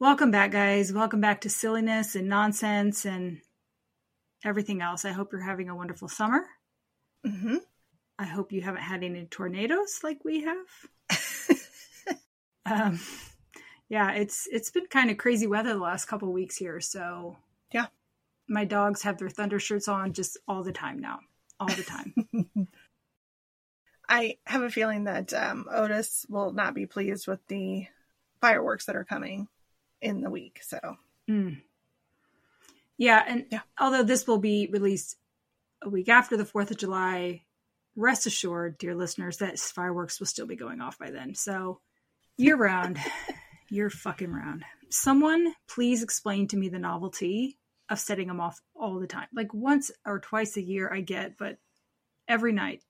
Welcome back, guys. Welcome back to silliness and nonsense and everything else. I hope you're having a wonderful summer. hmm I hope you haven't had any tornadoes like we have. um, yeah, it's it's been kind of crazy weather the last couple weeks here. So Yeah. my dogs have their thunder shirts on just all the time now, all the time. I have a feeling that um, Otis will not be pleased with the fireworks that are coming in the week. So, Mm. Yeah, and Yeah. although this will be released a week after the 4th of July, rest assured, dear listeners, that fireworks will still be going off by then. So, year round, year fucking round. Someone please explain to me the novelty of setting them off all the time. Like once or twice a year, I get, but every night.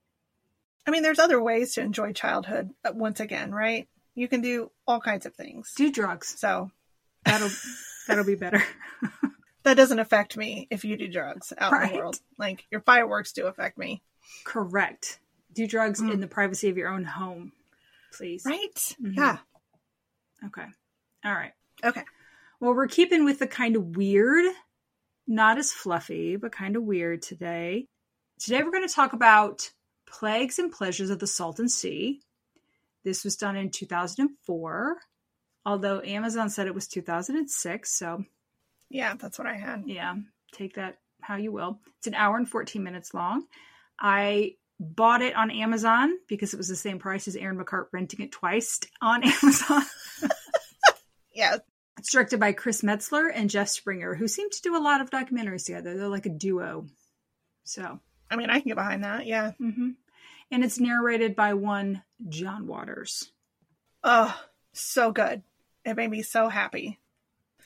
I mean, there's other ways to enjoy childhood once again, right? You can do all kinds of things. Do drugs. So, That'll that'll be better. that doesn't affect me if you do drugs out in the world. Like, your fireworks do affect me. Correct. Do drugs Mm. in the privacy of your own home, please. Right? Mhm. Yeah. Okay. All right. Okay. Well, we're keeping with the kind of weird, not as fluffy, but kind of weird today. Today we're going to talk about Plagues and Pleasures of the Salton Sea. This was done in 2004, although Amazon said it was 2006. So, Yeah, that's what I had. yeah, take that how you will. It's an hour and 14 minutes long. I bought it on Amazon because it was the same price as Erin McCart renting it twice on Amazon. Yeah. It's directed by Chris Metzler and Jeff Springer, who seem to do a lot of documentaries together. They're like a duo. So, I mean, I can get behind that. Yeah. mhm. and it's narrated by one John Waters. Oh, so good. It made me so happy.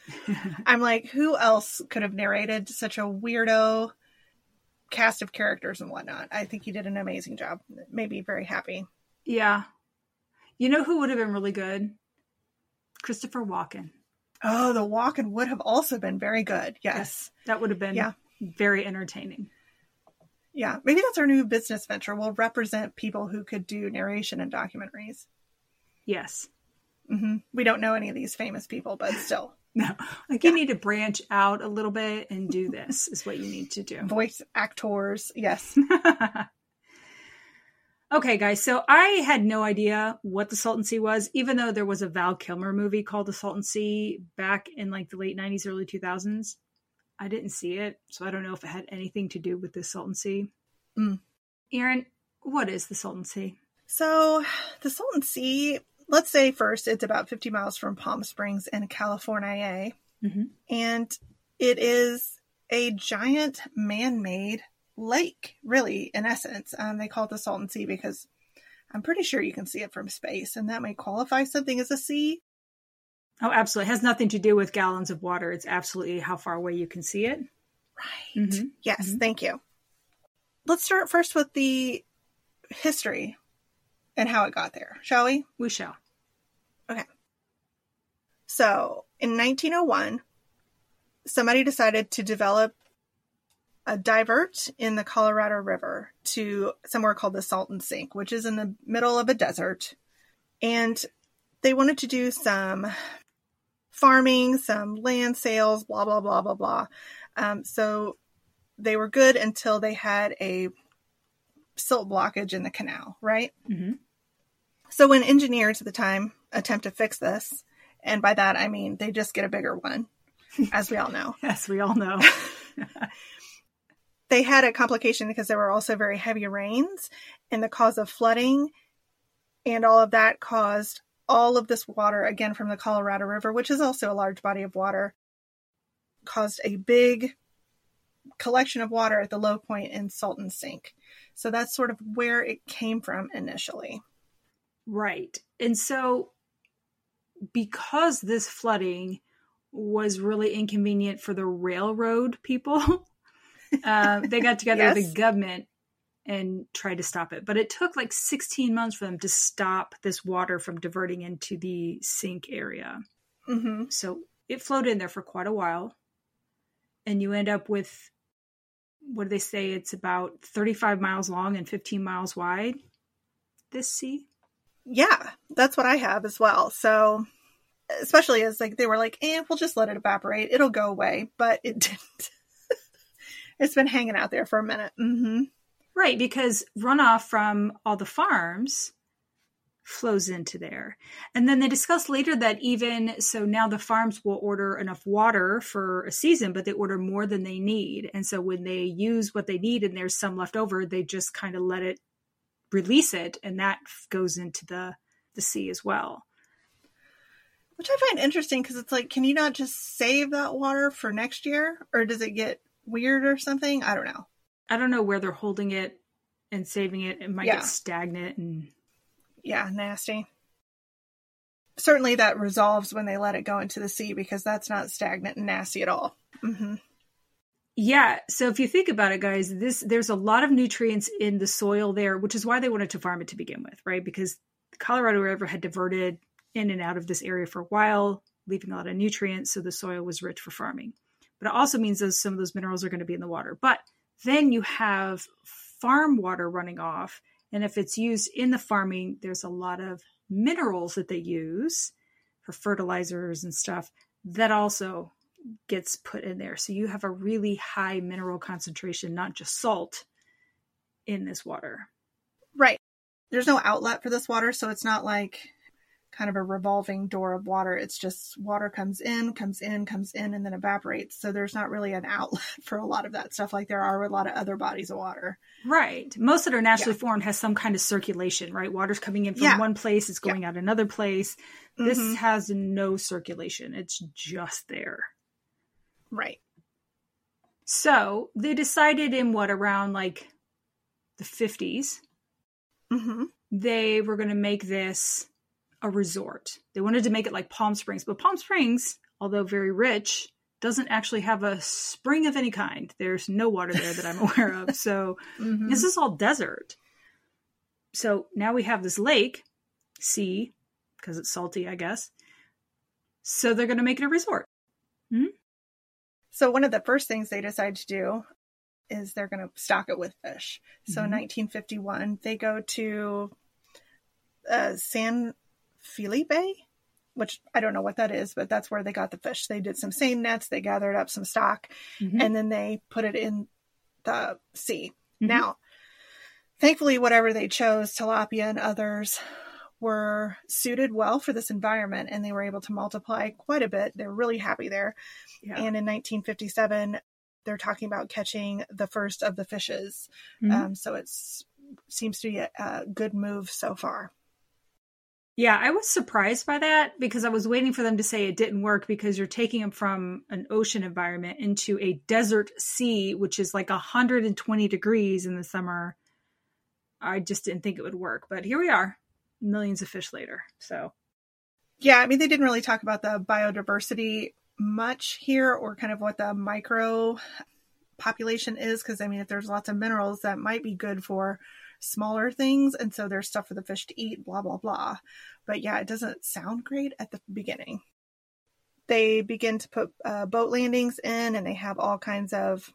I'm like, who else could have narrated such a weirdo cast of characters and whatnot? I think he did an amazing job. It made me very happy. yeah. You know who would have been really good? Christopher Walken. Oh, the Walken would have also been very good. Yes. That would have been Yeah. very entertaining. Yeah. Maybe that's our new business venture. We'll represent people who could do narration in documentaries. Yes. Hmm We don't know any of these famous people, but still, No. Like you need to branch out a little bit and do this is what you need to do. voice actors. Yes. okay, guys. So I had no idea what the Salton Sea was, even though there was a Val Kilmer movie called The Salton Sea back in like the late 90s, early 2000s. I didn't see it, so I don't know if it had anything to do with the Salton Sea. Mm. Erin, what is the Salton Sea? So the Salton Sea, let's say first, it's about 50 miles from Palm Springs in California. Mhm. And it is a giant man made lake, really, in essence. Um, they call it the Salton Sea because I'm pretty sure you can see it from space, and that may qualify something as a sea. Oh, absolutely. It has nothing to do with gallons of water. It's absolutely how far away you can see it. Right. Mhm. Yes, Mhm. thank you. Let's start first with the history and how it got there, shall we? We shall. So, in 1901, somebody decided to develop a divert in the Colorado River to somewhere called the Salton Sink, which is in the middle of a desert. And they wanted to do some farming, some land sales, blah, blah, blah, blah, blah. Um, so they were good until they had a silt blockage in the canal, right? hmm So when engineers at the time attempt to fix this, and by that I mean they just get a bigger one, as we all know, Yes, we all know. they had a complication because there were also very heavy rains and the cause of flooding and all of that caused all of this water again from the Colorado River, which is also a large body of water, caused a big collection of water at the low point in Salton Sink. So that's sort of where it came from initially. Right. And so, because this flooding was really inconvenient for the railroad people. uh, they got together Yes. with the government and tried to stop it. But it took like 16 months for them to stop this water from diverting into the sink area. hmm So it flowed in there for quite a while. And you end up with what do they say? It's about 35 miles long and 15 miles wide. This sea. Yeah, that's what I have as well. So, especially as like they were like, "Eh, we'll just let it evaporate; it'll go away," but it didn't. it's been hanging out there for a minute. hmm Right, because runoff from all the farms flows into there. And then they discussed later that even so now the farms will order enough water for a season, but they order more than they need. And so when they use what they need and there's some left over, they just kind of let it release it and that goes into the the sea as well. Which I find interesting because it's like, can you not just save that water for next year, or does it get weird or something? I don't know. I don't know where they're holding it and saving it. It might Yeah. get stagnant and Yeah, nasty. Certainly, that resolves when they let it go into the sea because that's not stagnant and nasty at all. hmm Yeah, so if you think about it, guys, this there's a lot of nutrients in the soil there, which is why they wanted to farm it to begin with, right? Because the Colorado River had diverted in and out of this area for a while, leaving a lot of nutrients, so the soil was rich for farming. But it also means that some of those minerals are going to be in the water. But then you have farm water running off, and if it's used in the farming, there's a lot of minerals that they use for fertilizers and stuff that also gets put in there. So you have a really high mineral concentration, not just salt, in this water. Right. There's no outlet for this water, so it's not like kind of a revolving door of water. It's just water comes in, comes in, comes in, and then evaporates. So there's not really an outlet for a lot of that stuff like there are a lot of other bodies of water. Right. Most that are naturally formed has some kind of circulation, right? Water's coming in from Yeah. one place, it's going out another place. This Mhm. has no circulation. It's just there. Right. So they decided in what around like the 50s, hmm they were going to make this a resort. They wanted to make it like Palm Springs, but Palm Springs, although very rich, doesn't actually have a spring of any kind. There's no water there that I'm aware of. So hmm this is all desert. So now we have this lake, sea, because it's salty, I guess. So they're going to make it a resort. So one of the first things they decide to do is they're going to stock it with fish. So in Mhm. 1951, they go to uh, San Felipe, which I don't know what that is, but that's where they got the fish. They did some seine nets, they gathered up some stock, Mhm. and then they put it in the sea. Mhm. Now, thankfully, whatever they chose, tilapia and others, were suited well for this environment and they were able to multiply quite a bit. They're really happy there. Yeah. And in 1957, they're talking about catching the first of the fishes. Mhm. Um, so it seems to be a, a good move so far. Yeah, I was surprised by that because I was waiting for them to say it didn't work because you're taking them from an ocean environment into a desert sea, which is like 120 degrees in the summer. I just didn't think it would work, but here we are, millions of fish later. So, Yeah, I mean, they didn't really talk about the biodiversity much here or kind of what the micro population is because, I mean, if there's lots of minerals, that might be good for smaller things. And so there's stuff for the fish to eat, blah, blah, blah. But yeah, it doesn't sound great at the beginning. They begin to put uh, boat landings in and they have all kinds of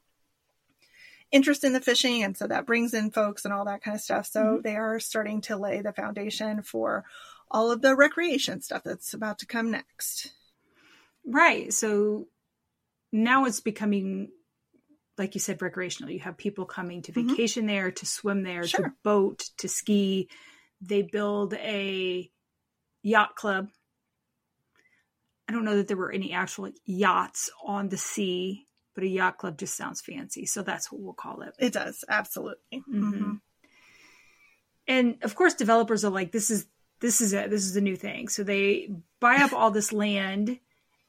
interest in the fishing. And so that brings in folks and all that kind of stuff. So Mhm. they are starting to lay the foundation for all of the recreation stuff that's about to come next. right. So now it's becoming, like you said, recreational. You have people coming to Mhm. vacation there, to swim there, to boat, to ski. They build a yacht club. I don't know that there were any actual yachts on the sea, but a yacht club just sounds fancy. So that's what we'll call it. It does, absolutely. Mhm. Mhm. and of course developers are like this is this is it this is a new thing so they buy up all this land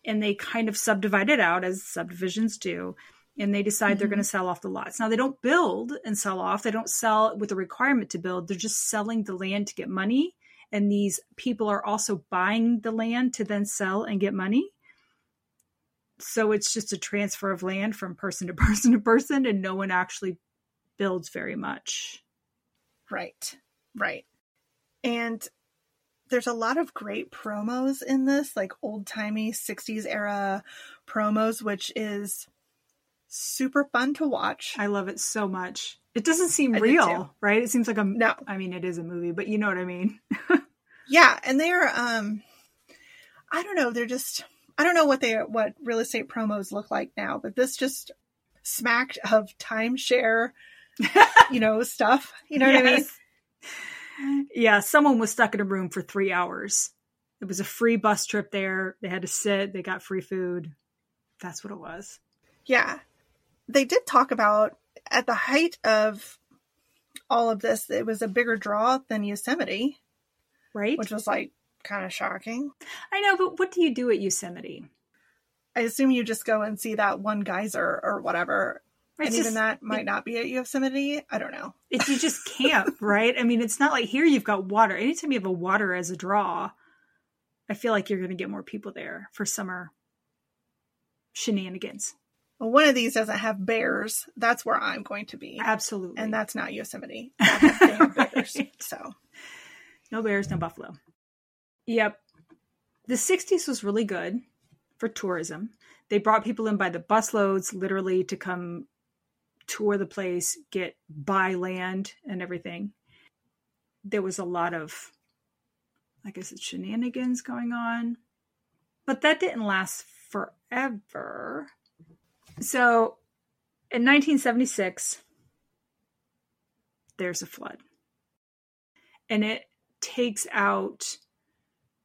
and they kind of subdivide it out as subdivisions do and they decide they're Mhm. going to sell off the lots now they don't build and sell off they don't sell with a requirement to build they're just selling the land to get money and these people are also buying the land to then sell and get money So it's just a transfer of land from person to person to person, and no one actually builds very much. Right. Right. And there's a lot of great promos in this, like old timey 60s era promos, which is super fun to watch. I love it so much. It doesn't seem I real, right? It seems like a No. I mean, it is a movie, but you know what I mean. Yeah, and they're um I don't know, they're just I don't know what they what real estate promos look like now, but this just smacked of timeshare, you know, stuff. You know what I mean? Yeah, someone was stuck in a room for three hours. It was a free bus trip there. They had to sit. They got free food. That's what it was. Yeah. They did talk about at the height of all of this, it was a bigger draw than Yosemite, Right? which was like kind of shocking. I know, but what do you do at Yosemite? I assume you just go and see that one geyser or whatever. It's and just- even that might not be at Yosemite. I don't know. It's you just camp, right? I mean, it's not like here you've got water. Anytime you have a water as a draw, I feel like you're going to get more people there for summer shenanigans. Well, one of these doesn't have bears. That's where I'm going to be. Absolutely. And that's not Yosemite. That has- they have bears. Right. So No bears, no buffalo. Yep. The 60s was really good for tourism. They brought people in by the busloads, literally, to come tour the place, get buy land and everything. There was a lot of, I guess it's shenanigans going on. But that didn't last forever. So in 1976, there's a flood. And it takes out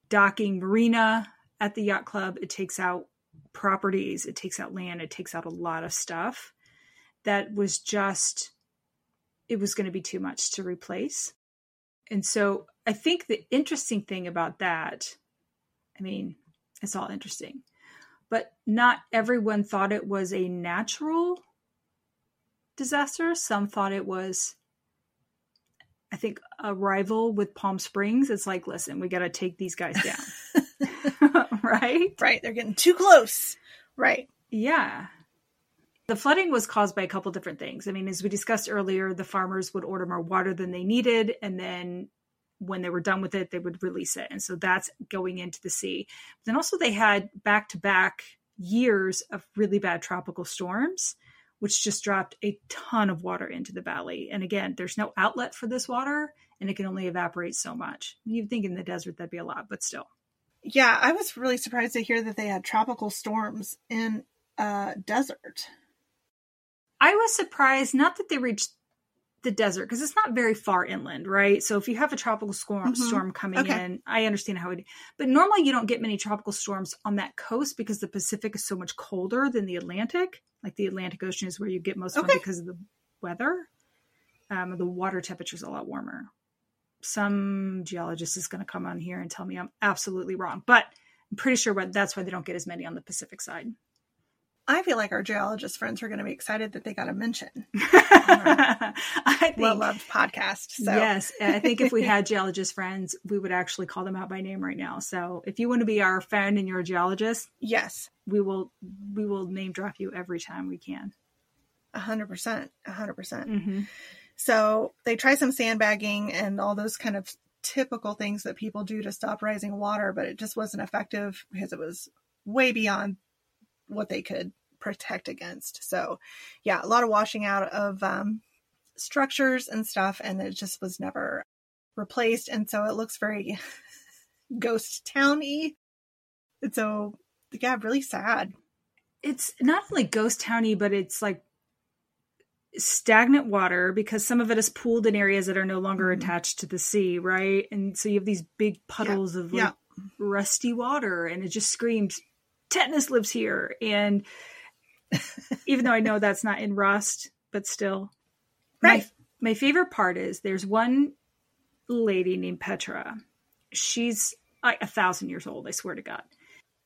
docking marina at the yacht club. It takes out properties. It takes out land. It takes out a lot of stuff that was just, it was going to be too much to replace. And so I think the interesting thing about that, I mean, it's all interesting, but not everyone thought it was a natural disaster. Some thought it was I think a rival with Palm Springs. It's like, listen, we got to take these guys down. right? right, they're getting too close. Right. Yeah. The flooding was caused by a couple different things. I mean, as we discussed earlier, the farmers would order more water than they needed, and then when they were done with it, they would release it. And so that's going into the sea. But then also, they had back to back years of really bad tropical storms, which just dropped a ton of water into the valley. And again, there's no outlet for this water, and it can only evaporate so much. You'd think in the desert that'd be a lot, but still. Yeah, I was really surprised to hear that they had tropical storms in uh desert. I was surprised not that they reached the desert because it's not very far inland, right? So if you have a tropical storm Mhm. storm coming Okay. in, I understand how it. But normally you don't get many tropical storms on that coast because the Pacific is so much colder than the Atlantic. Like the Atlantic Ocean is where you get most of Okay. them because of the weather. Um, the water temperature is a lot warmer. Some geologist is going to come on here and tell me I'm absolutely wrong, but I'm pretty sure that's why they don't get as many on the Pacific side. I feel like our geologist friends are going to be excited that they got a mention. I think Well loved podcast. So yes, I think if we had geologist friends, we would actually call them out by name right now. So if you want to be our friend and you're a geologist, yes, we will we will name drop you every time we can. a hundred percent, a hundred percent. Mm-hmm. So they try some sandbagging and all those kind of typical things that people do to stop rising water, but it just wasn't effective because it was way beyond what they could protect against. So, yeah, a lot of washing out of um, structures and stuff, and it just was never replaced. And so it looks very ghost towny. And so, yeah, really sad. It's not only ghost towny, but it's like stagnant water because some of it is pooled in areas that are no longer Mhm. attached to the sea, right? And so you have these big puddles of like yeah. rusty water, and it just screams, "Tetanus lives here." And even though I know that's not in rust, but still, Right. My, my favorite part is there's one lady named Petra. She's like a thousand years old. I swear to God.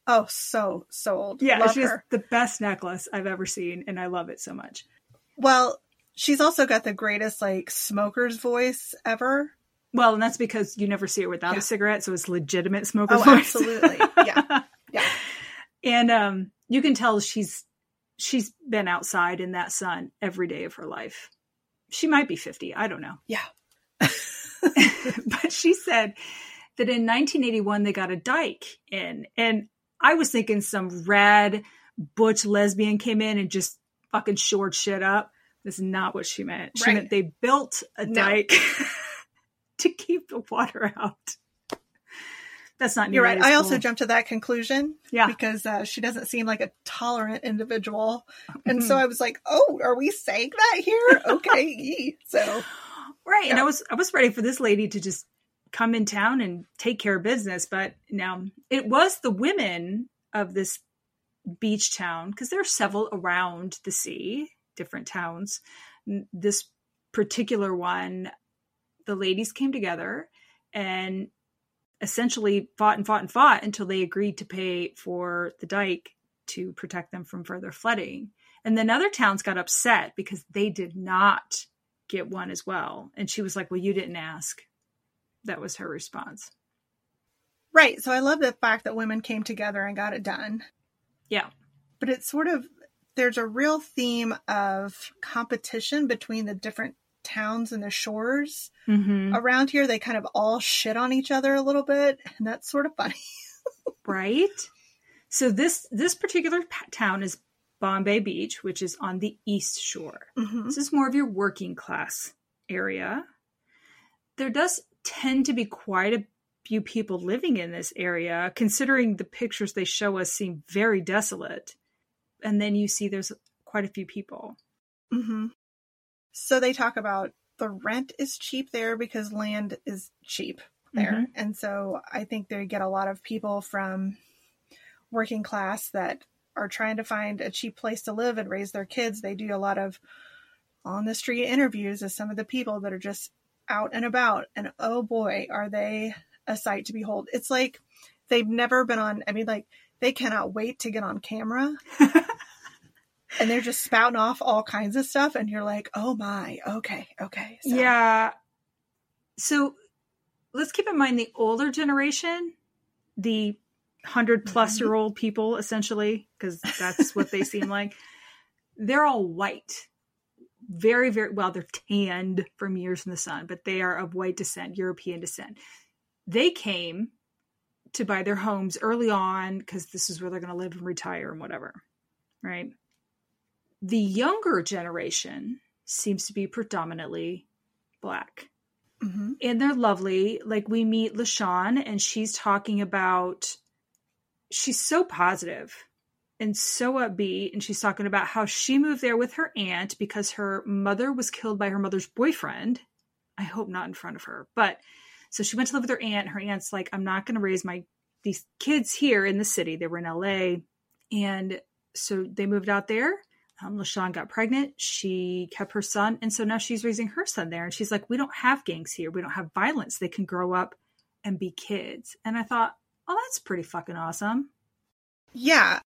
Oh, so, so old. Yeah, Love she has her. the best necklace I've ever seen, and I love it so much. Well, she's also got the greatest like smoker's voice ever. Well, and that's because you never see her without Yeah. a cigarette, so it's legitimate smoker Oh, voice. absolutely. Yeah. And um, you can tell she's she's been outside in that sun every day of her life. She might be 50, I don't know. Yeah. but she said that in 1981 they got a dike in and I was thinking some rad butch lesbian came in and just fucking shored shit up. That's not what she meant. She Right. meant they built a No. dike to keep the water out. That's not You're right. I also cool. jumped to that conclusion Yeah. because uh, she doesn't seem like a tolerant individual. And Mm-hmm. so I was like, oh, are we saying that here? Okay. so, Right. And I was I was ready for this lady to just come in town and take care of business, but now it was the women of this beach town because there are several around the sea, different towns. This particular one, the ladies came together and essentially fought and fought and fought until they agreed to pay for the dike to protect them from further flooding. And then other towns got upset because they did not get one as well. And she was like, Well, you didn't ask. That was her response. right. So I love the fact that women came together and got it done. Yeah. But it's sort of, there's a real theme of competition between the different towns and the shores Mm-hmm. around here. They kind of all shit on each other a little bit. And that's sort of funny. Right. So this this particular town is Bombay Beach, which is on the east shore. Mhm. This is more of your working class area. There does tend to be quite a few people living in this area, considering the pictures they show us seem very desolate. And then you see there's quite a few people. hmm So they talk about the rent is cheap there because land is cheap there. Mm-hmm. And so I think they get a lot of people from working class that are trying to find a cheap place to live and raise their kids. They do a lot of on the street interviews of some of the people that are just out and about. And oh boy, are they a sight to behold. It's like they've never been on, I mean, like they cannot wait to get on camera and they're just spouting off all kinds of stuff and you're like oh my okay okay so- Yeah. So let's keep in mind the older generation, the 100 plus year old mm-hmm. people, essentially, because that's what they seem like. They're all white. Very, very well, they're tanned from years in the sun, but they are of white descent, European descent. They came to buy their homes early on because this is where they're going to live and retire and whatever. Right. The younger generation seems to be predominantly black Mhm. and they're lovely. Like we meet LaShawn and she's talking about she's so positive and so upbeat and she's talking about how she moved there with her aunt because her mother was killed by her mother's boyfriend. I hope not in front of her. But so she went to live with her aunt. Her aunt's like, I'm not gonna raise my these kids here in the city. They were in LA. And so they moved out there. Um, LaShawn got pregnant. She kept her son. And so now she's raising her son there. And she's like, we don't have gangs here. We don't have violence. They can grow up and be kids. And I thought, oh, that's pretty fucking awesome. yeah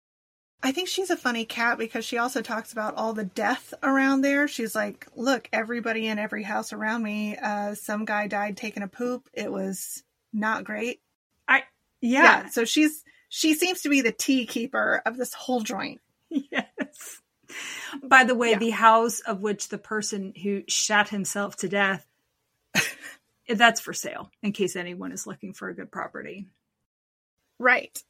i think she's a funny cat because she also talks about all the death around there she's like look everybody in every house around me uh some guy died taking a poop it was not great I, Yeah. so she's she seems to be the tea keeper of this whole joint Yes. By the way, Yeah. the house of which the person who shot himself to death that's for sale in case anyone is looking for a good property. Right.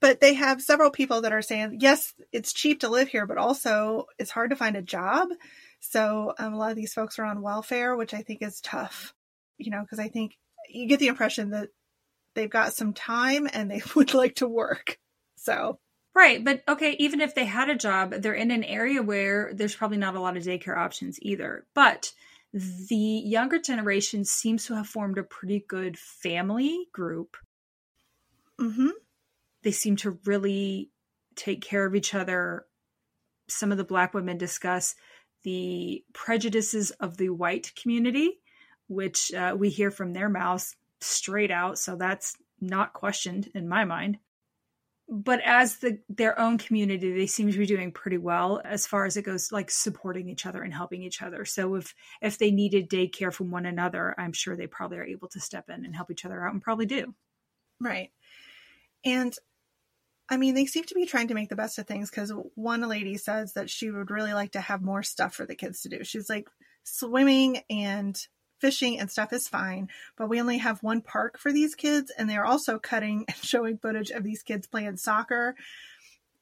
But they have several people that are saying, yes, it's cheap to live here, but also it's hard to find a job. So um, a lot of these folks are on welfare, which I think is tough, you know, because I think you get the impression that they've got some time and they would like to work. So, Right, but okay, even if they had a job, they're in an area where there's probably not a lot of daycare options either. But the younger generation seems to have formed a pretty good family group. hmm They seem to really take care of each other. Some of the black women discuss the prejudices of the white community, which uh, we hear from their mouths straight out. So that's not questioned in my mind but as the their own community they seem to be doing pretty well as far as it goes like supporting each other and helping each other so if if they needed daycare from one another i'm sure they probably are able to step in and help each other out and probably do right. And I mean, they seem to be trying to make the best of things because one lady says that she would really like to have more stuff for the kids to do. She's like, swimming and fishing and stuff is fine, but we only have one park for these kids, and they're also cutting and showing footage of these kids playing soccer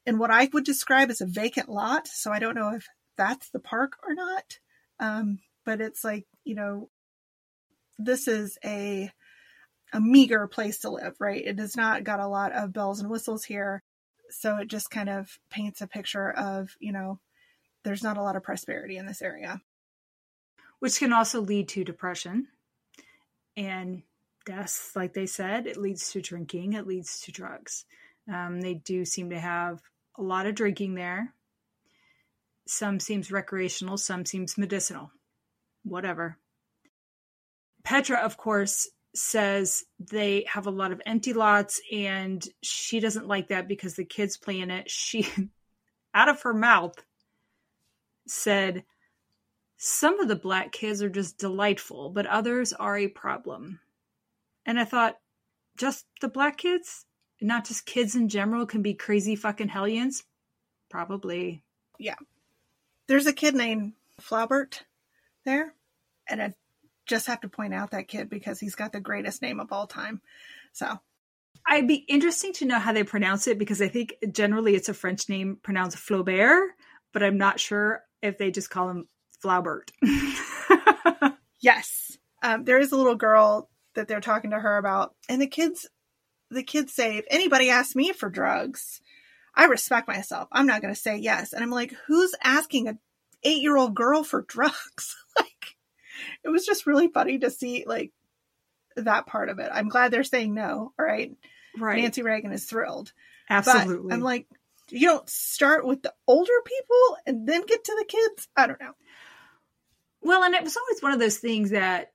in what I would describe as a vacant lot. So I don't know if that's the park or not. Um, but it's like, you know, this is a a meager place to live, right? It has not got a lot of bells and whistles here. So it just kind of paints a picture of, you know, there's not a lot of prosperity in this area. Which can also lead to depression and deaths, like they said. It leads to drinking, it leads to drugs. Um, they do seem to have a lot of drinking there. Some seems recreational, some seems medicinal. Whatever. Petra, of course, says they have a lot of empty lots and she doesn't like that because the kids play in it. She, out of her mouth, said, Some of the black kids are just delightful, but others are a problem. And I thought, just the black kids? Not just kids in general can be crazy fucking hellions? Probably. Yeah. There's a kid named Flaubert there, and I just have to point out that kid because he's got the greatest name of all time. So I'd be interesting to know how they pronounce it because I think generally it's a French name pronounced Flaubert, but I'm not sure if they just call him Flaubert. yes. Um, there is a little girl that they're talking to her about, and the kids, the kids say, if anybody asks me for drugs, I respect myself. I'm not going to say yes. And I'm like, who's asking a eight year old girl for drugs? like, it was just really funny to see like that part of it. I'm glad they're saying no. All right. Right. Nancy Reagan is thrilled. Absolutely. But I'm like, you don't start with the older people and then get to the kids. I don't know. Well, and it was always one of those things that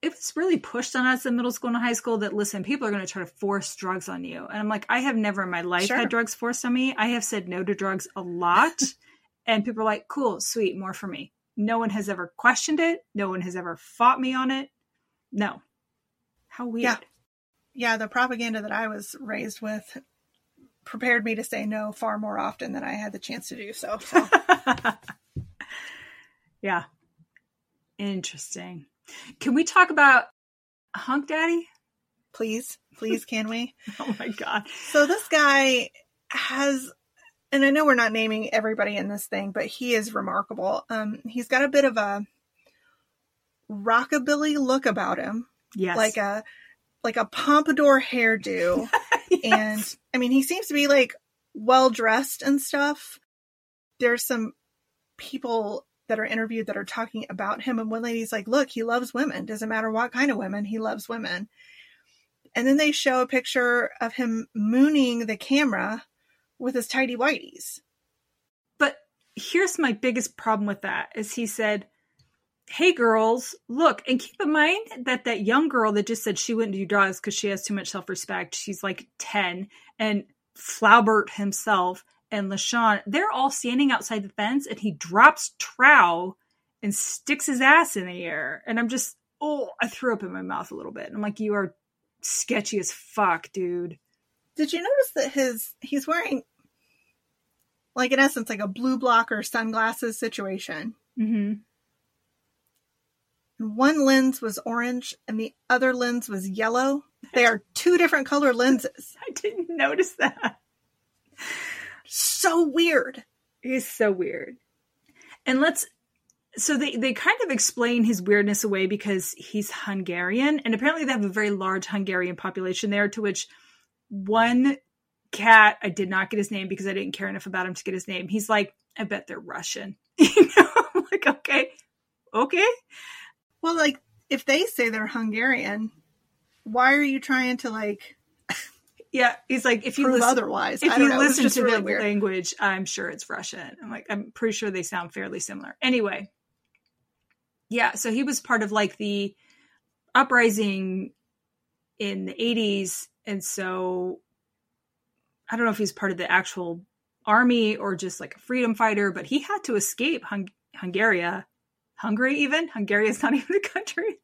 it was really pushed on us in middle school and high school that listen, people are going to try to force drugs on you. And I'm like, I have never in my life sure. had drugs forced on me. I have said no to drugs a lot. and people are like, cool, sweet, more for me. No one has ever questioned it. No one has ever fought me on it. No. How weird. Yeah. Yeah, the propaganda that I was raised with prepared me to say no far more often than I had the chance to do so. so. yeah. Interesting. Can we talk about Hunk Daddy? Please, please, can we? oh my God. So this guy has, and I know we're not naming everybody in this thing, but he is remarkable. Um, he's got a bit of a rockabilly look about him. Yes. Like a, like a pompadour hairdo. yes. And I mean, he seems to be like well dressed and stuff. There's some people that are interviewed that are talking about him. And one lady's like, look, he loves women. Doesn't matter what kind of women, he loves women. And then they show a picture of him mooning the camera with his tidy whities. But here's my biggest problem with that is he said, Hey girls, look, and keep in mind that that young girl that just said she wouldn't do drugs because she has too much self respect, she's like 10, and Flaubert himself and LaShawn, they're all standing outside the fence and he drops trow and sticks his ass in the air. And I'm just, oh, I threw up in my mouth a little bit. And I'm like, you are sketchy as fuck, dude. Did you notice that his he's wearing like in essence like a blue blocker sunglasses situation? Mm-hmm. One lens was orange and the other lens was yellow. They are two different color lenses. I didn't notice that so weird. He's so weird. And let's so they they kind of explain his weirdness away because he's Hungarian and apparently they have a very large Hungarian population there to which one cat I did not get his name because I didn't care enough about him to get his name. He's like, I bet they're Russian. you know, I'm like, okay. Okay. Well, like if they say they're Hungarian, why are you trying to like yeah, he's like, if you prove listen, otherwise, if you know, listen to really the weird. language, I'm sure it's Russian. I'm like, I'm pretty sure they sound fairly similar. Anyway, yeah, so he was part of like the uprising in the 80s, and so I don't know if he's part of the actual army or just like a freedom fighter, but he had to escape Hung- Hungary, Hungary even Hungary is not even a country.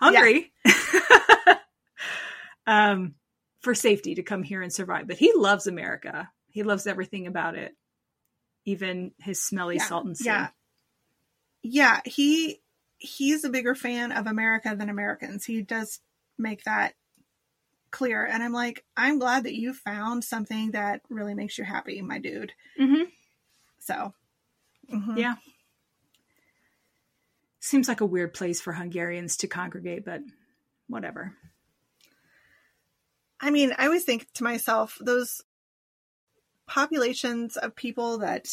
Hungary. Yeah. um for safety to come here and survive. But he loves America. He loves everything about it, even his smelly Yeah, and Sea. Yeah. Yeah, he he's a bigger fan of America than Americans. He does make that clear. And I'm like, I'm glad that you found something that really makes you happy, my dude. hmm So, mhm. Yeah. Seems like a weird place for Hungarians to congregate, but whatever. I mean, I always think to myself, those populations of people that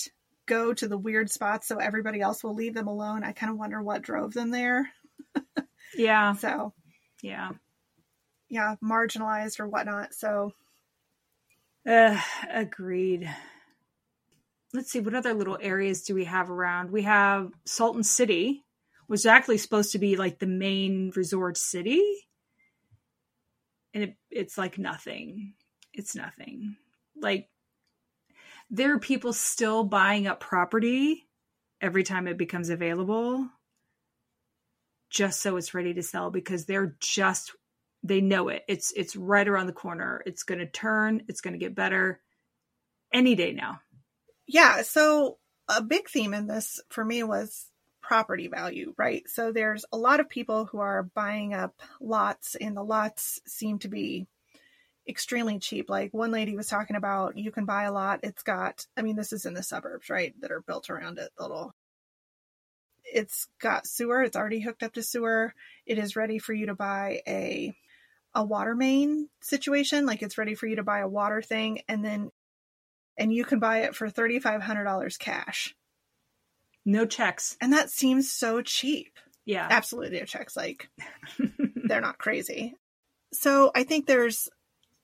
go to the weird spots so everybody else will leave them alone, I kind of wonder what drove them there. Yeah. So, Yeah. yeah, marginalized or whatnot. So, Uh, agreed. Let's see, what other little areas do we have around? We have Salton City, which is actually supposed to be like the main resort city. And it, it's like nothing. It's nothing. Like, there are people still buying up property every time it becomes available just so it's ready to sell because they're just they know it. It's it's right around the corner. It's going to turn. It's going to get better any day now. yeah, so a big theme in this for me was property value, right? So there's a lot of people who are buying up lots, and the lots seem to be extremely cheap. Like one lady was talking about, you can buy a lot. It's got, I mean, this is in the suburbs, right? That are built around it. Little, it's got sewer. It's already hooked up to sewer. It is ready for you to buy a a water main situation. Like it's ready for you to buy a water thing, and then and you can buy it for thirty five hundred dollars cash. No checks. And that seems so cheap. Yeah. Absolutely no checks. Like they're not crazy. So I think there's,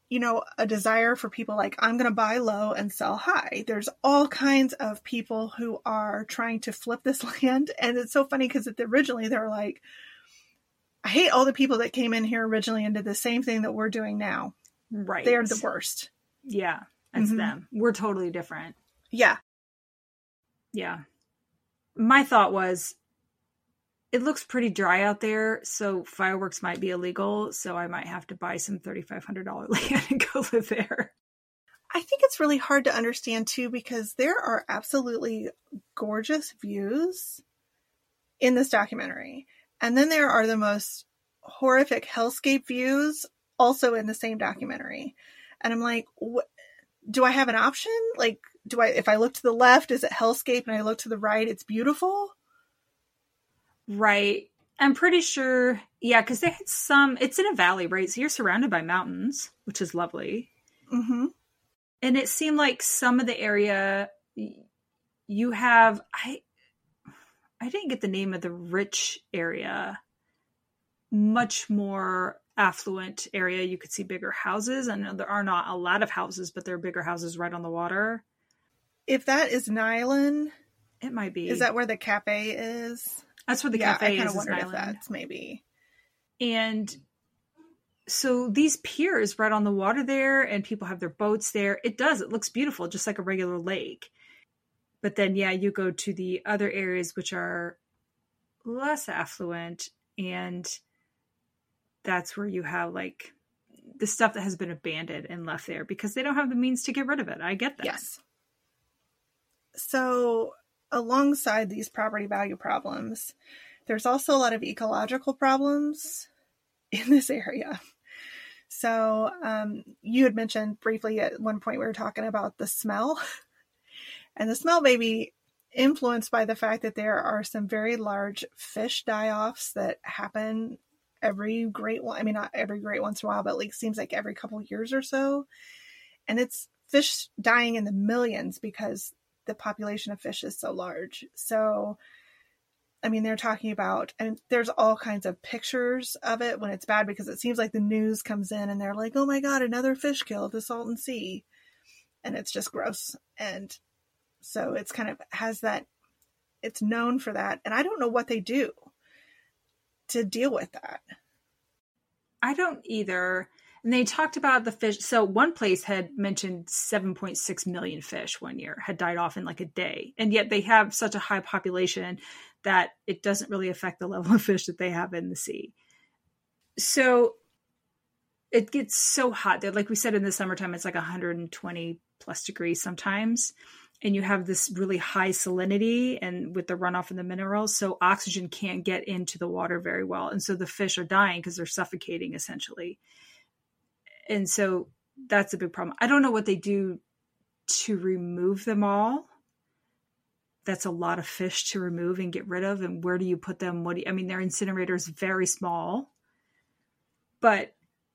you know, a desire for people like, I'm going to buy low and sell high. There's all kinds of people who are trying to flip this land. And it's so funny because originally they were like, I hate all the people that came in here originally and did the same thing that we're doing now. right. They're the worst. Yeah. That's Mhm. them. We're totally different. Yeah. Yeah. My thought was it looks pretty dry out there, so fireworks might be illegal, so I might have to buy some $3500 land and go live there. I think it's really hard to understand too because there are absolutely gorgeous views in this documentary. And then there are the most horrific hellscape views also in the same documentary. And I'm like, what, do I have an option? Like, do I, if I look to the left, is it hellscape? And I look to the right, it's beautiful? Right. I'm pretty sure, yeah, because they had some, it's in a valley, right? So you're surrounded by mountains, which is lovely. Mm-hmm. and it seemed like some of the area you have i i didn't get the name of the rich area much more affluent area you could see bigger houses. And there are not a lot of houses but there are bigger houses right on the water. If that is Niland, it might be. is that where the cafe is? that's where the yeah, cafe I kind is, of is wondered if that's maybe. and so these piers right on the water there and people have their boats there. It does it looks beautiful just like a regular lake. But then yeah you go to the other areas which are less affluent and that's where you have like the stuff that has been abandoned and left there because they don't have the means to get rid of it i get that Yes. So, alongside these property value problems, there's also a lot of ecological problems in this area. So, um, you had mentioned briefly at one point we were talking about the smell, and the smell may be influenced by the fact that there are some very large fish die offs that happen every great one. I mean, not every great once in a while, but like seems like every couple years or so. And it's fish dying in the millions because the population of fish is so large. So, I mean, they're talking about, and there's all kinds of pictures of it when it's bad because it seems like the news comes in and they're like, oh my God, another fish kill at the Salton Sea. And it's just gross. And so it's kind of has that, it's known for that. And I don't know what they do to deal with that. I don't either. And they talked about the fish. So one place had mentioned 7.6 million fish one year had died off in like a day. And yet they have such a high population that it doesn't really affect the level of fish that they have in the sea. So it gets so hot there. Like we said in the summertime, it's like 120 plus degrees sometimes. And you have this really high salinity and with the runoff of the minerals. So oxygen can't get into the water very well. And so the fish are dying because they're suffocating essentially. And so that's a big problem. I don't know what they do to remove them all. That's a lot of fish to remove and get rid of. And where do you put them? What do you, I mean, their incinerator is very small, but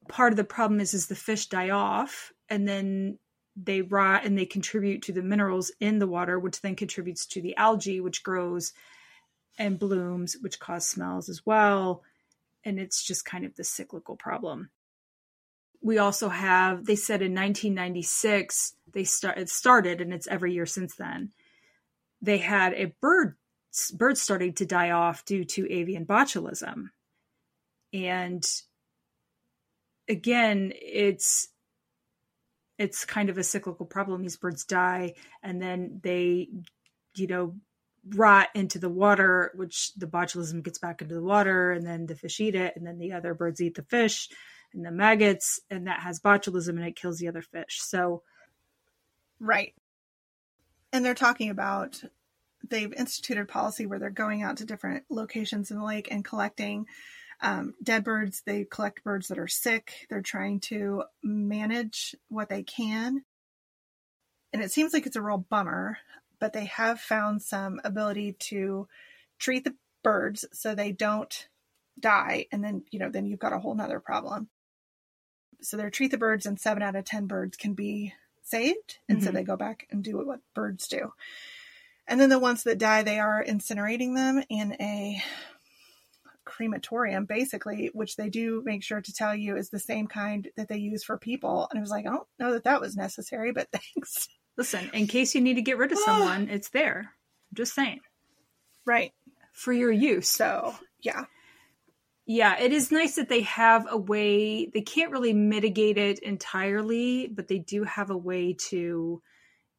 part of the problem is is the fish die off and then they rot and they contribute to the minerals in the water, which then contributes to the algae, which grows and blooms, which cause smells as well. And it's just kind of the cyclical problem. We also have, they said in 1996, they start, it started and it's every year since then. They had a bird bird starting to die off due to avian botulism. And again, it's it's kind of a cyclical problem. These birds die and then they, you know, rot into the water, which the botulism gets back into the water, and then the fish eat it, and then the other birds eat the fish and the maggots, and that has botulism and it kills the other fish. So, right. And they're talking about they've instituted policy where they're going out to different locations in the lake and collecting um, dead birds. They collect birds that are sick. They're trying to manage what they can. And it seems like it's a real bummer, but they have found some ability to treat the birds so they don't die. And then, you know, then you've got a whole nother problem. So they treat the birds, and seven out of 10 birds can be saved. And mm-hmm. so they go back and do what birds do. And then the ones that die, they are incinerating them in a crematorium, basically, which they do make sure to tell you is the same kind that they use for people. And I was like, I don't know that that was necessary, but thanks. Listen, in case you need to get rid of someone, it's there. I'm just saying. Right. For your use. So, yeah. Yeah, it is nice that they have a way. They can't really mitigate it entirely, but they do have a way to,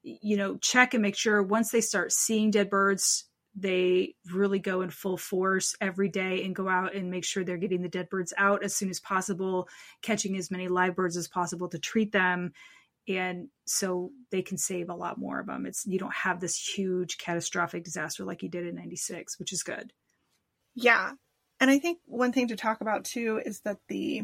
you know, check and make sure once they start seeing dead birds, they really go in full force every day and go out and make sure they're getting the dead birds out as soon as possible, catching as many live birds as possible to treat them. And so they can save a lot more of them. It's you don't have this huge catastrophic disaster like you did in 96, which is good. Yeah. And I think one thing to talk about too is that the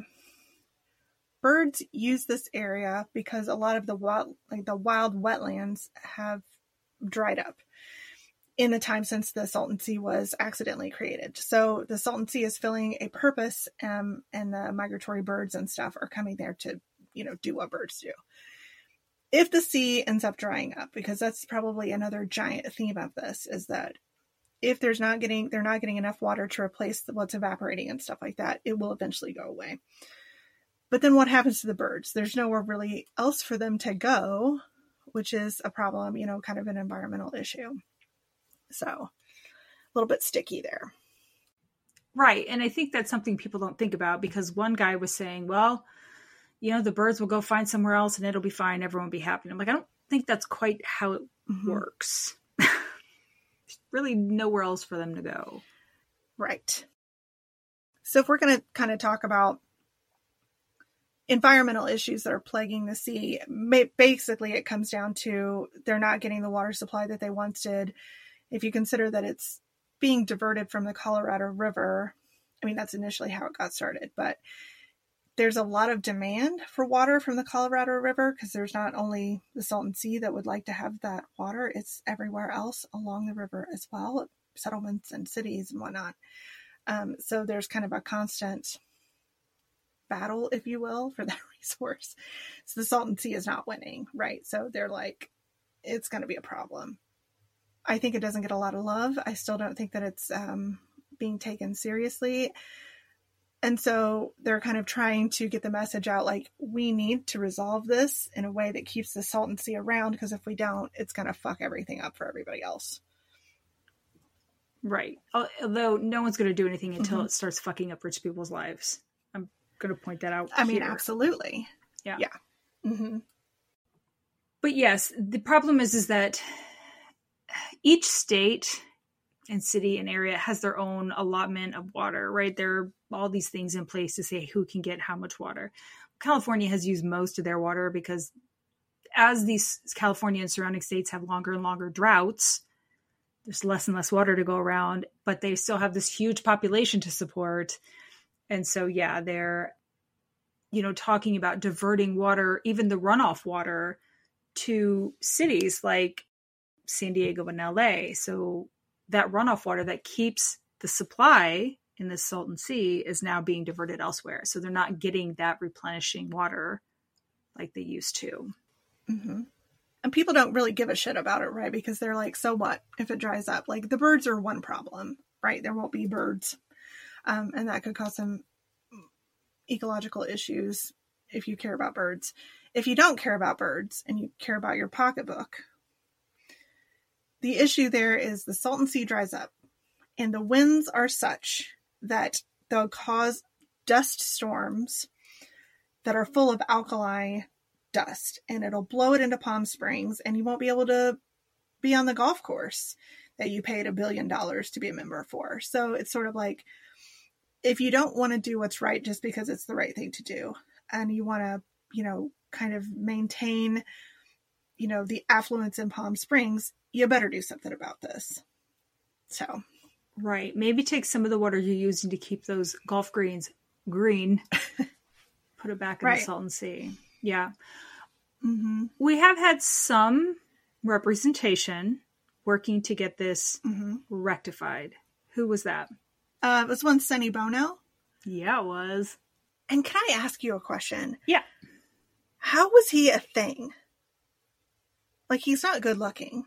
birds use this area because a lot of the wild like the wild wetlands have dried up in the time since the Salton Sea was accidentally created. So the Salton Sea is filling a purpose, um, and the migratory birds and stuff are coming there to, you know, do what birds do. If the sea ends up drying up, because that's probably another giant theme of this, is that if there's not getting they're not getting enough water to replace what's evaporating and stuff like that, it will eventually go away. But then what happens to the birds? There's nowhere really else for them to go, which is a problem, you know, kind of an environmental issue. So a little bit sticky there. Right. And I think that's something people don't think about because one guy was saying, well, you know, the birds will go find somewhere else and it'll be fine. Everyone will be happy. I'm like, I don't think that's quite how it mm-hmm. works. really nowhere else for them to go. Right. So if we're going to kind of talk about environmental issues that are plaguing the sea, basically it comes down to they're not getting the water supply that they once did if you consider that it's being diverted from the Colorado River, I mean, that's initially how it got started, but there's a lot of demand for water from the Colorado River because there's not only the Salton Sea that would like to have that water, it's everywhere else along the river as well, settlements and cities and whatnot. Um, so there's kind of a constant battle, if you will, for that resource. So the Salton Sea is not winning, right? So they're like, it's going to be a problem. I think it doesn't get a lot of love. I still don't think that it's um, being taken seriously. And so they're kind of trying to get the message out like, we need to resolve this in a way that keeps the Salton Sea around because if we don't, it's going to fuck everything up for everybody else. Right. Although no one's going to do anything until mm-hmm. it starts fucking up rich people's lives. I'm going to point that out. I here. mean, absolutely. Yeah. Yeah. Mm-hmm. But yes, the problem is, is that each state and city and area has their own allotment of water, right? There are all these things in place to say who can get how much water. California has used most of their water because as these California and surrounding states have longer and longer droughts, there's less and less water to go around, but they still have this huge population to support. And so, yeah, they're, you know, talking about diverting water, even the runoff water, to cities like San Diego and LA. So that runoff water that keeps the supply in the Salton Sea is now being diverted elsewhere. So they're not getting that replenishing water like they used to. Mm-hmm. And people don't really give a shit about it, right? Because they're like, so what if it dries up? Like the birds are one problem, right? There won't be birds. Um, and that could cause some ecological issues if you care about birds. If you don't care about birds and you care about your pocketbook, the issue there is the Salton Sea dries up and the winds are such that they'll cause dust storms that are full of alkali dust and it'll blow it into Palm Springs and you won't be able to be on the golf course that you paid a billion dollars to be a member for. So it's sort of like if you don't want to do what's right just because it's the right thing to do and you want to, you know, kind of maintain, you know, the affluence in Palm Springs, you better do something about this. So, right. Maybe take some of the water you're using to keep those golf greens green, put it back in right. the Salton Sea. Yeah. Mm-hmm. We have had some representation working to get this mm-hmm. rectified. Who was that? Uh, it was one Sonny Bono. Yeah, it was. And can I ask you a question? Yeah. How was he a thing? Like, he's not good looking.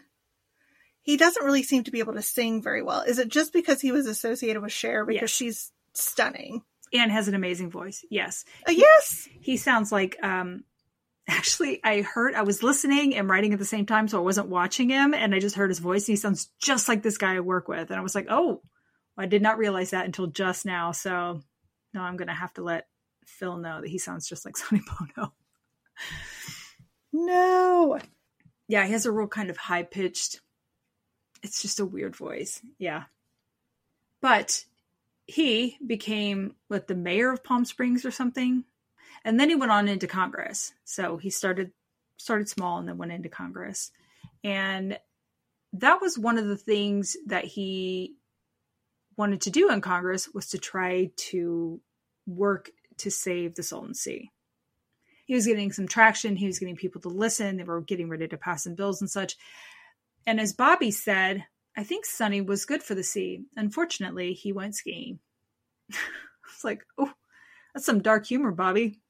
He doesn't really seem to be able to sing very well. Is it just because he was associated with Cher because yes. she's stunning? And has an amazing voice. Yes. Uh, yes. He, he sounds like um actually I heard I was listening and writing at the same time, so I wasn't watching him, and I just heard his voice, and he sounds just like this guy I work with, and I was like, oh, I did not realize that until just now. So no, I'm gonna have to let Phil know that he sounds just like Sonny Bono. no. Yeah, he has a real kind of high pitched. It's just a weird voice. Yeah. But he became like the mayor of Palm Springs or something and then he went on into Congress. So he started started small and then went into Congress. And that was one of the things that he wanted to do in Congress was to try to work to save the Salton Sea. He was getting some traction, he was getting people to listen, they were getting ready to pass some bills and such. And as Bobby said, I think Sonny was good for the sea. Unfortunately, he went skiing. it's like, oh, that's some dark humor, Bobby.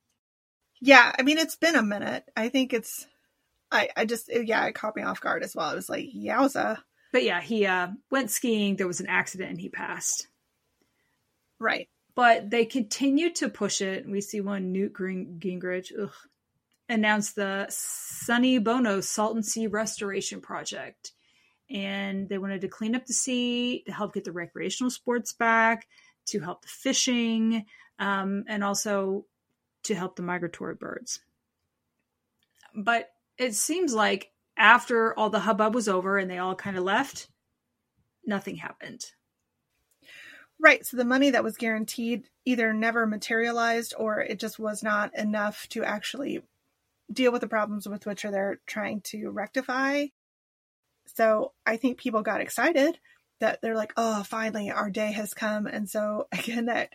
Yeah, I mean it's been a minute. I think it's I I just yeah, it caught me off guard as well. I was like, yowza. But yeah, he uh went skiing, there was an accident and he passed. Right. But they continued to push it. We see one Newt Gingrich ugh, announced the Sonny Bono Salton Sea Restoration Project. And they wanted to clean up the sea, to help get the recreational sports back, to help the fishing, um, and also to help the migratory birds. But it seems like after all the hubbub was over and they all kind of left, nothing happened. Right. So the money that was guaranteed either never materialized or it just was not enough to actually deal with the problems with which they're trying to rectify. So I think people got excited that they're like, oh, finally our day has come. And so again, that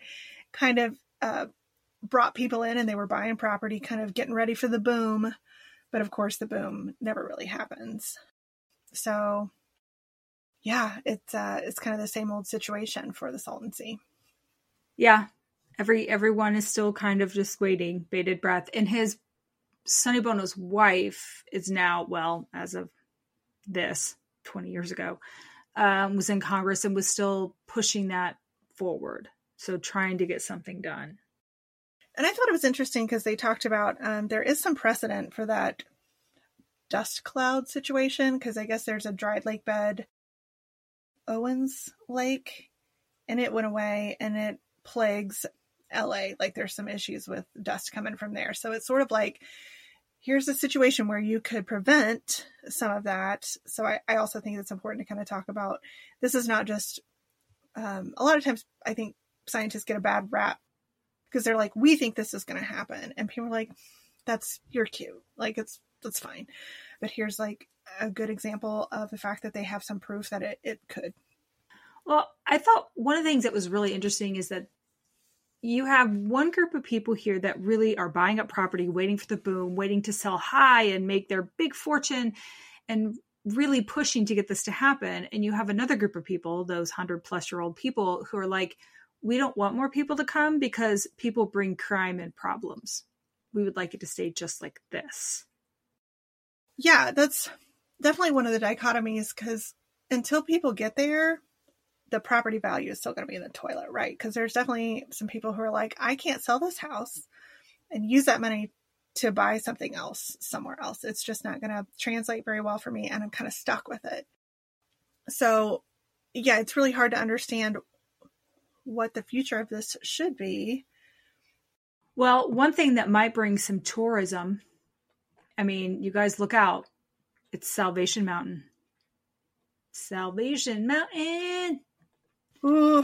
kind of uh, brought people in and they were buying property, kind of getting ready for the boom. But of course, the boom never really happens. So, yeah, it's uh, it's kind of the same old situation for the Salton Sea. Yeah, every everyone is still kind of just waiting, bated breath. And his Sonny Bono's wife is now, well, as of this, twenty years ago, um, was in Congress and was still pushing that forward. So trying to get something done. And I thought it was interesting because they talked about um, there is some precedent for that dust cloud situation because I guess there's a dried lake bed, Owens Lake, and it went away and it plagues LA. Like there's some issues with dust coming from there. So it's sort of like here's a situation where you could prevent some of that. So I, I also think it's important to kind of talk about this is not just um, a lot of times I think scientists get a bad rap because they're like, we think this is going to happen. And people are like, that's, you're cute. Like, it's, that's fine. But here's like a good example of the fact that they have some proof that it, it could. Well, I thought one of the things that was really interesting is that you have one group of people here that really are buying up property, waiting for the boom, waiting to sell high and make their big fortune and really pushing to get this to happen. And you have another group of people, those 100 plus year old people, who are like, we don't want more people to come because people bring crime and problems. We would like it to stay just like this. Yeah, that's definitely one of the dichotomies because until people get there, the property value is still going to be in the toilet, right? Because there's definitely some people who are like, I can't sell this house and use that money to buy something else somewhere else. It's just not going to translate very well for me, and I'm kind of stuck with it. So, yeah, it's really hard to understand what the future of this should be. Well, one thing that might bring some tourism, I mean, you guys look out. It's Salvation Mountain. Salvation Mountain. Ooh.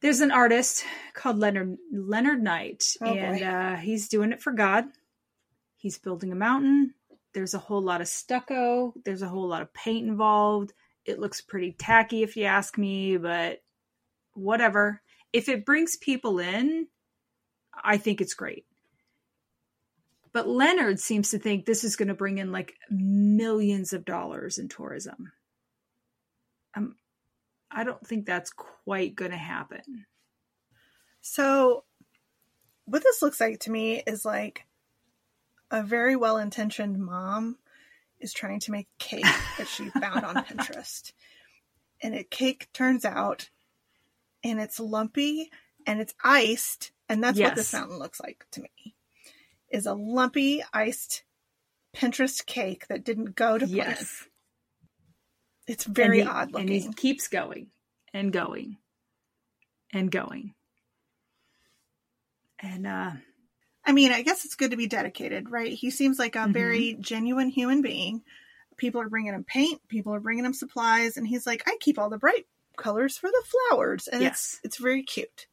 There's an artist called Leonard Leonard Knight, Oh, and uh, he's doing it for God. He's building a mountain. There's a whole lot of stucco. There's a whole lot of paint involved. It looks pretty tacky, if you ask me, but whatever. If it brings people in, I think it's great. But Leonard seems to think this is going to bring in like millions of dollars in tourism. Um, I don't think that's quite going to happen. So, what this looks like to me is like a very well intentioned mom is trying to make a cake that she found on Pinterest. And a cake turns out and it's lumpy and it's iced. And that's what this Yes. fountain looks like to me is a lumpy iced Pinterest cake that didn't go to plan. Yes. It's very he, odd And he keeps going and going and going. And uh I mean, I guess it's good to be dedicated, right? He seems like a Mhm. very genuine human being. People are bringing him paint, people are bringing him supplies, and he's like, I keep all the bright colors for the flowers, and Yes. it's it's very cute.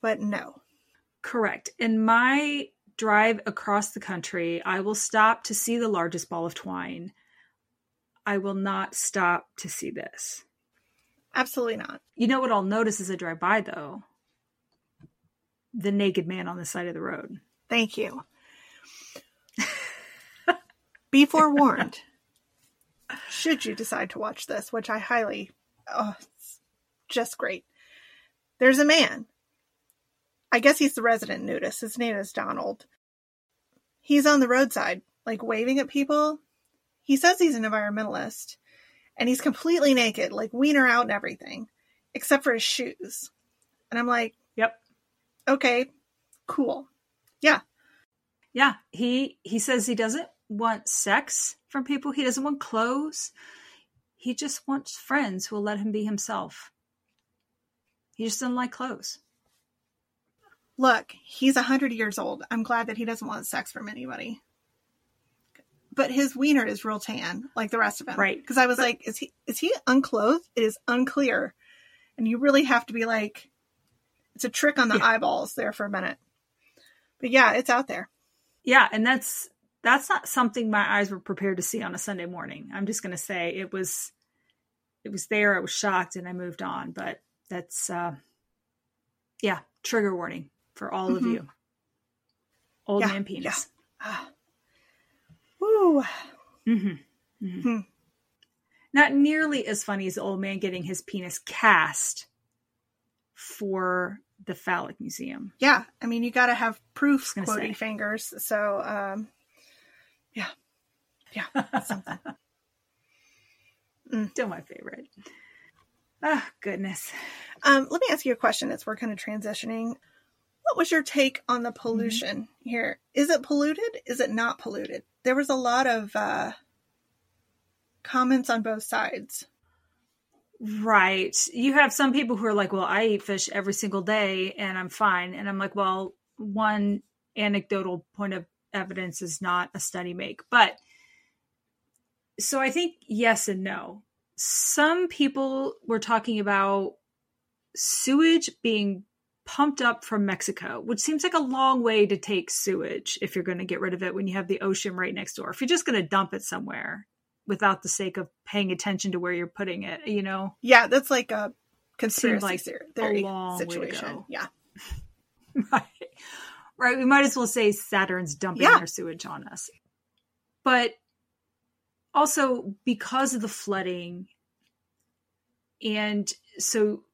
But no, correct. In my drive across the country, I will stop to see the largest ball of twine. I will not stop to see this. absolutely not. You know what I'll notice as I drive by though? The naked man on the side of the road. Thank you. Be forewarned. Should you decide to watch this, which I highly, oh, it's just great. There's a man. I guess he's the resident nudist. His name is Donald. He's on the roadside, like waving at people. He says he's an environmentalist, and he's completely naked, like wiener out and everything, except for his shoes. And I'm like, Yep. okay, cool. Yeah, Yeah, he he says he doesn't want sex from people. He doesn't want clothes. He just wants friends who will let him be himself. He just doesn't like clothes. look, he's a hundred years old. I'm glad that he doesn't want sex from anybody. But his wiener is real tan, like the rest of him. Right. Because I was like, is he is he unclothed? It is unclear. And you really have to be like it's a trick on the Yeah. eyeballs there for a minute. But yeah, it's out there. Yeah, and that's that's not something my eyes were prepared to see on a Sunday morning. I'm just going to say it was it was there. I was shocked and I moved on, but that's uh yeah, trigger warning for all of Mhm. you. Old Yeah, man penis. Ah. Woo. hmm hmm Hmm. Not nearly as funny as the old man getting his penis cast for the phallic museum. Yeah. I mean you gotta have proof, gonna say. fingers. So um yeah. Yeah. something. Still my favorite. Ah, goodness. Um, let me ask you a question as we're kind of transitioning. What was your take on the pollution here? Is it polluted? Is it not polluted? There was a lot of uh, comments on both sides. Right. You have some people who are like, well, I eat fish every single day and I'm fine. And I'm like, well, one anecdotal point of evidence is not a study make. But so I think yes and no. Some people were talking about sewage being pumped up from Mexico, which seems like a long way to take sewage if you're going to get rid of it when you have the ocean right next door. If you're just going to dump it somewhere without the sake of paying attention to where you're putting it, you know? Yeah, that's like a conspiracy like theory a long way to situation. Yeah. right. Right. We might as well say Saturn's dumping Yeah. their sewage on us. But also because of the flooding, and so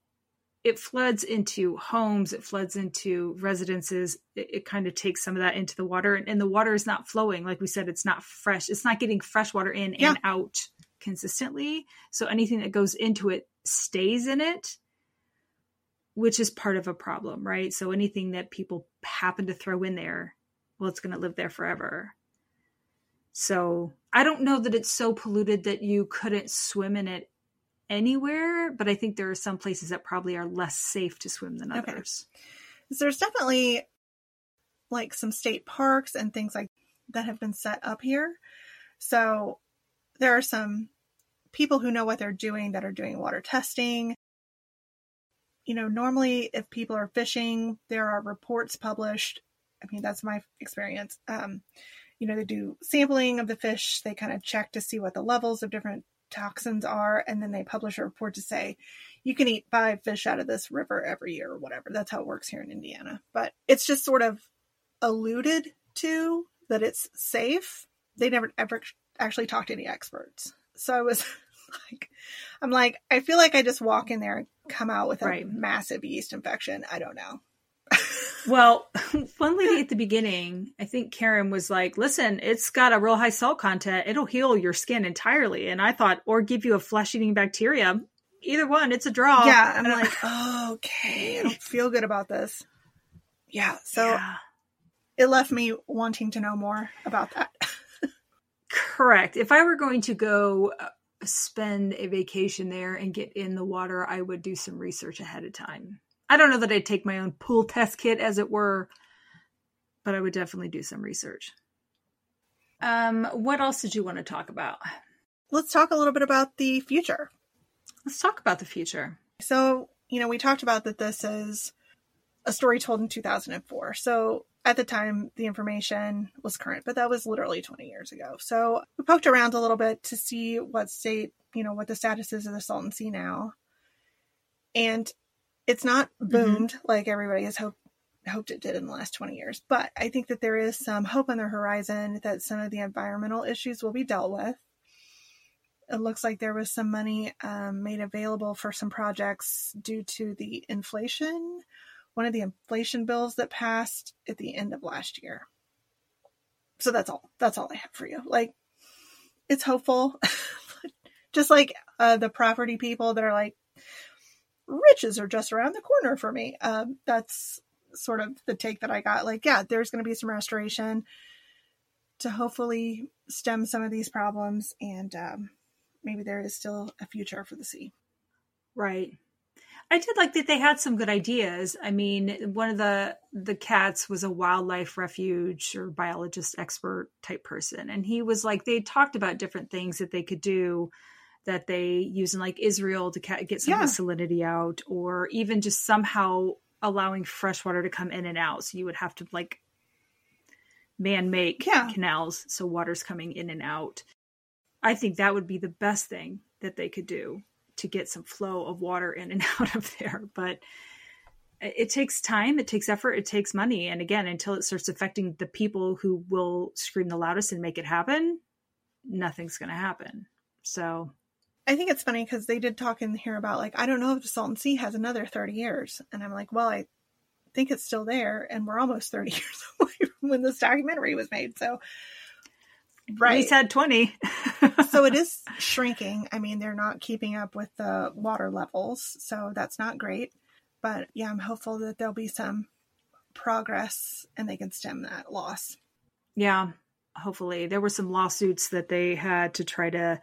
it floods into homes, it floods into residences, it, it kind of takes some of that into the water, and, and the water is not flowing. Like we said, it's not fresh, it's not getting fresh water in Yeah. and out consistently. So anything that goes into it stays in it which is part of a problem, right? So anything that people happen to throw in there, well, it's going to live there forever. So I don't know that it's so polluted that you couldn't swim in it anywhere, but I think there are some places that probably are less safe to swim than Okay. others. There's definitely like some state parks and things like that have been set up here. So there are some people who know what they're doing that are doing water testing. You know, normally if people are fishing, there are reports published. I mean, that's my experience. Um, you know, they do sampling of the fish, they kind of check to see what the levels of different toxins are, and then they publish a report to say, you can eat five fish out of this river every year or whatever. That's how it works here in Indiana. But it's just sort of alluded to that it's safe. They never ever actually talked to any experts. So I was like, I'm like, I feel like I just walk in there and come out with a Right. massive yeast infection. I don't know. Well, one lady at the beginning, I think Karen was like, listen, it's got a real high salt content. It'll heal your skin entirely. And I thought, or give you a flesh eating bacteria. Either one, it's a draw. yeah, I'm don't- like, okay, I don't feel good about this. Yeah, so Yeah. it left me wanting to know more about that. Correct. If I were going to go uh, spend a vacation there and get in the water, I would do some research ahead of time. I don't know that I'd take my own pool test kit, as it were, but I would definitely do some research. Um, what else did you want to talk about? Let's talk a little bit about the future. Let's talk about the future. So, you know, we talked about that this is a story told in 2004. So, at the time, the information was current, but that was literally 20 years ago. So, we poked around a little bit to see what state, you know, what the status is of the Salton Sea now. And it's not boomed like everybody has hoped hoped it did in the last 20 years. But I think that there is some hope on the horizon that some of the environmental issues will be dealt with. It looks like there was some money um, made available for some projects due to the inflation, one of the inflation bills that passed at the end of last year. So that's all. That's all I have for you. Like, it's hopeful. just like uh, the property people that are like, riches are just around the corner for me. Um, that's sort of the take that I got. Like, yeah, there's going to be some restoration to hopefully stem some of these problems, and um, maybe there is still a future for the sea. Right. I did like that they had some good ideas. I mean, one of the the cats was a wildlife refuge or biologist expert type person, and he was like they talked about different things that they could do that they use in like Israel to ca- get some of the salinity out, or even just somehow allowing fresh water to come in and out. So you would have to like man make Yeah. canals so water's coming in and out. I think that would be the best thing that they could do to get some flow of water in and out of there. But it it takes time, it takes effort, it takes money. And again, until it starts affecting the people who will scream the loudest and make it happen, nothing's going to happen. So, I think it's funny because they did talk in here about like I don't know if the Salton Sea has another thirty years, and I'm like, well, I think it's still there, and we're almost thirty years away from when this documentary was made. So, right. we said 20. so it is shrinking. I mean, they're not keeping up with the water levels, so that's not great. But yeah, I'm hopeful that there'll be some progress and they can stem that loss. Yeah, hopefully. There were some lawsuits that they had to try to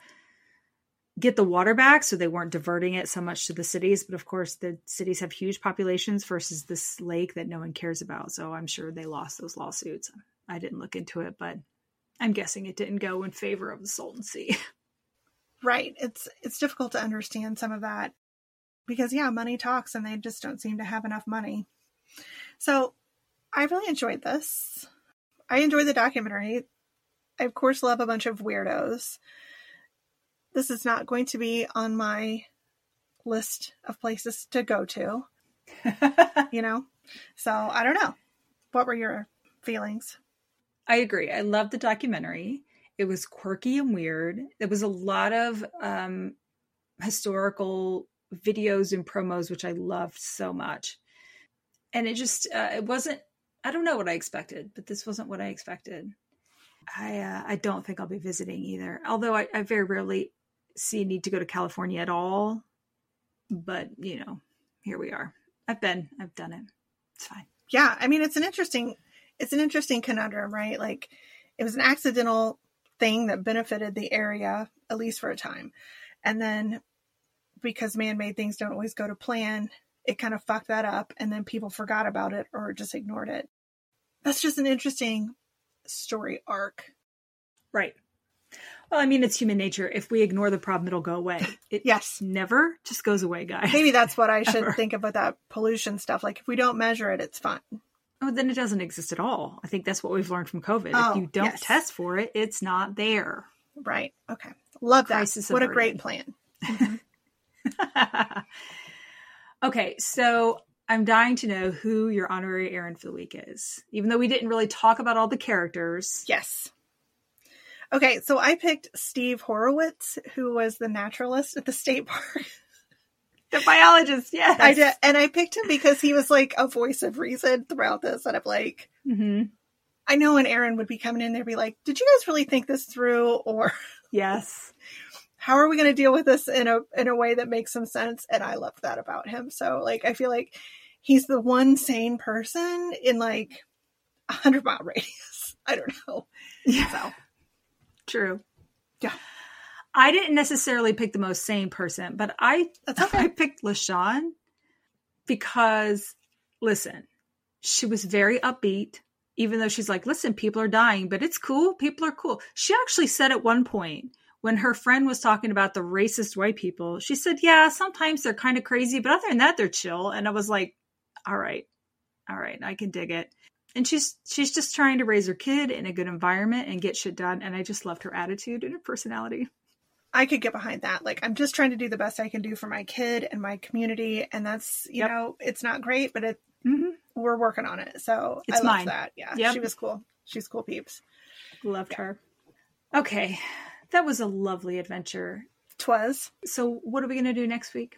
get the water back so they weren't diverting it so much to the cities. But of course, the cities have huge populations versus this lake that no one cares about. So I'm sure they lost those lawsuits. I didn't look into it, but I'm guessing it didn't go in favor of the Salton Sea. Right. It's it's difficult to understand some of that because yeah, money talks and they just don't seem to have enough money. So I really enjoyed this. I enjoyed the documentary. I, of course, love a bunch of weirdos. This is not going to be on my list of places to go to, you know? So I don't know. What were your feelings? I agree. I love the documentary. It was quirky and weird. There was a lot of um, historical videos and promos, which I loved so much. And it just, uh, it wasn't, I don't know what I expected, but this wasn't what I expected. I, uh, I don't think I'll be visiting either. Although I, I very rarely see a need to go to California at all. But, you know, here we are. I've been, I've done it. It's fine. Yeah. I mean, it's an interesting, it's an interesting conundrum, right? Like it was an accidental thing that benefited the area, at least for a time. And then because man made things don't always go to plan, it kind of fucked that up and then people forgot about it or just ignored it. That's just an interesting story arc. Right. Well, I mean, it's human nature. If we ignore the problem, it'll go away. It yes. never just goes away, guys. Maybe that's what I should think about that pollution stuff. Like, if we don't measure it, it's fine. Oh, then it doesn't exist at all. I think that's what we've learned from COVID. Oh, if you oh, don't yes. test for it, it's not there. Right. Okay. Love that. Crisis what a great plan. Okay, so I'm dying to know who your honorary Erin for the week is. Even though we didn't really talk about all the characters. yes. Okay, so I picked Steve Horowitz, who was the naturalist at the state park. The biologist, yes. I did, and I picked him because he was like a voice of reason throughout this. And I'm like, hmm I know when Erin would be coming in they'd be like, "Did you guys really think this through, or Yes. how are we going to deal with this in a in a way that makes some sense?" And I loved that about him. So, like, I feel like he's the one sane person in like a hundred mile radius. I don't know. Yeah. So, True. Yeah. I didn't necessarily pick the most sane person, but I okay. I picked LaShawn because listen, she was very upbeat, even though she's like, listen, people are dying, but it's cool. People are cool. She actually said at one point when her friend was talking about the racist white people, she said, Yeah, sometimes they're kind of crazy, but other than that, they're chill. And I was like, All right, all right, I can dig it. And she's she's just trying to raise her kid in a good environment and get shit done. And I just loved her attitude and her personality. I could get behind that. Like, I'm just trying to do the best I can do for my kid and my community, and that's you Yep. know, it's not great, but it Mm-hmm. we're working on it. So It's I love that. Yeah, Yep. she was cool. She's cool peeps. Loved her. Okay, that was a lovely adventure. Twas. So, what are we going to do next week?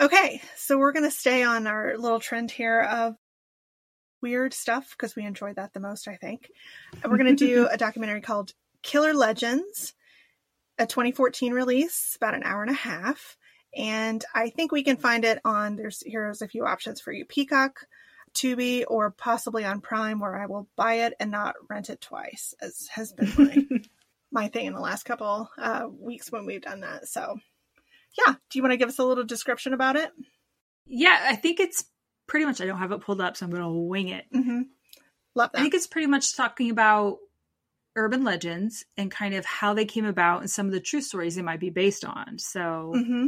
Okay, so we're going to stay on our little trend here of weird stuff because we enjoyed that the most, I think. And we're going to do a documentary called Killer Legends, a 2014 release, about an hour and a half. And I think we can find it on, there's here's a few options for you Peacock, Tubi, or possibly on Prime, where I will buy it and not rent it twice, as has been my, my thing in the last couple uh, weeks when we've done that. So, yeah, do you want to give us a little description about it? Yeah, I think it's pretty much, I don't have it pulled up, so I'm going to wing it. Mm-hmm. Love I think it's pretty much talking about urban legends and kind of how they came about and some of the true stories they might be based on. So, hmm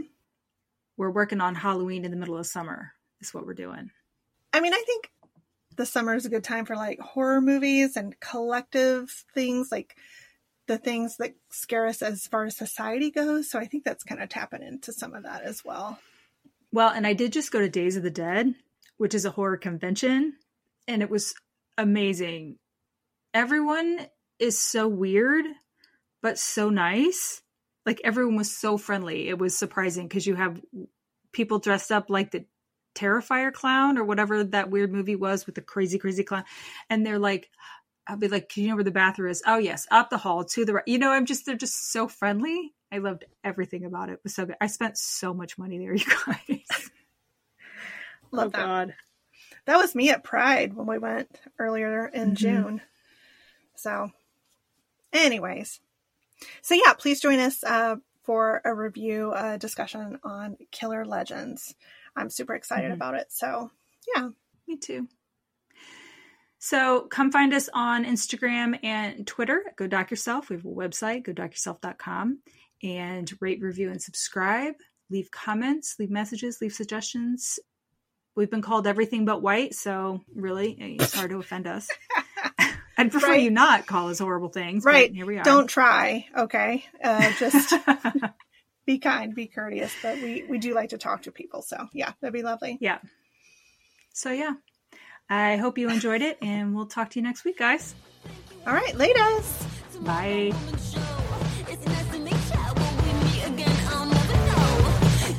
we're working on Halloween in the middle of summer, is what we're doing. I mean, I think the summer is a good time for like horror movies and collective things, like the things that scare us as far as society goes. So I think that's kind of tapping into some of that as well. Well, and I did just go to Days of the Dead, which is a horror convention, and it was amazing. Everyone is so weird, but so nice. Like everyone was so friendly. It was surprising because you have people dressed up like the Terrifier clown or whatever that weird movie was with the crazy, crazy clown. And they're like, I'll be like, "Can you know where the bathroom is? Oh yes, up the hall to the right. You know, I'm just they're just so friendly. I loved everything about it. It was so good. I spent so much money there, you guys. Love oh, that. God. That was me at Pride when we went earlier in Mhm. June. So, anyways, so yeah, please join us uh, for a review uh, discussion on Killer Legends. I'm super excited Mhm. about it. So, yeah, Me too. So come find us on Instagram and Twitter. Go Doc Yourself. We have a website, godocyourself.com. And rate, review, and subscribe. Leave comments, leave messages, leave suggestions. We've been called everything but white, so really, it's hard to offend us. I'd prefer Right. you not call us horrible things. Right. here we are. Don't try, okay? Uh, just be kind, be courteous. But we we do like to talk to people, so yeah, that'd be lovely. yeah. So yeah, I hope you enjoyed it, and we'll talk to you next week, guys. All right, latest. Bye.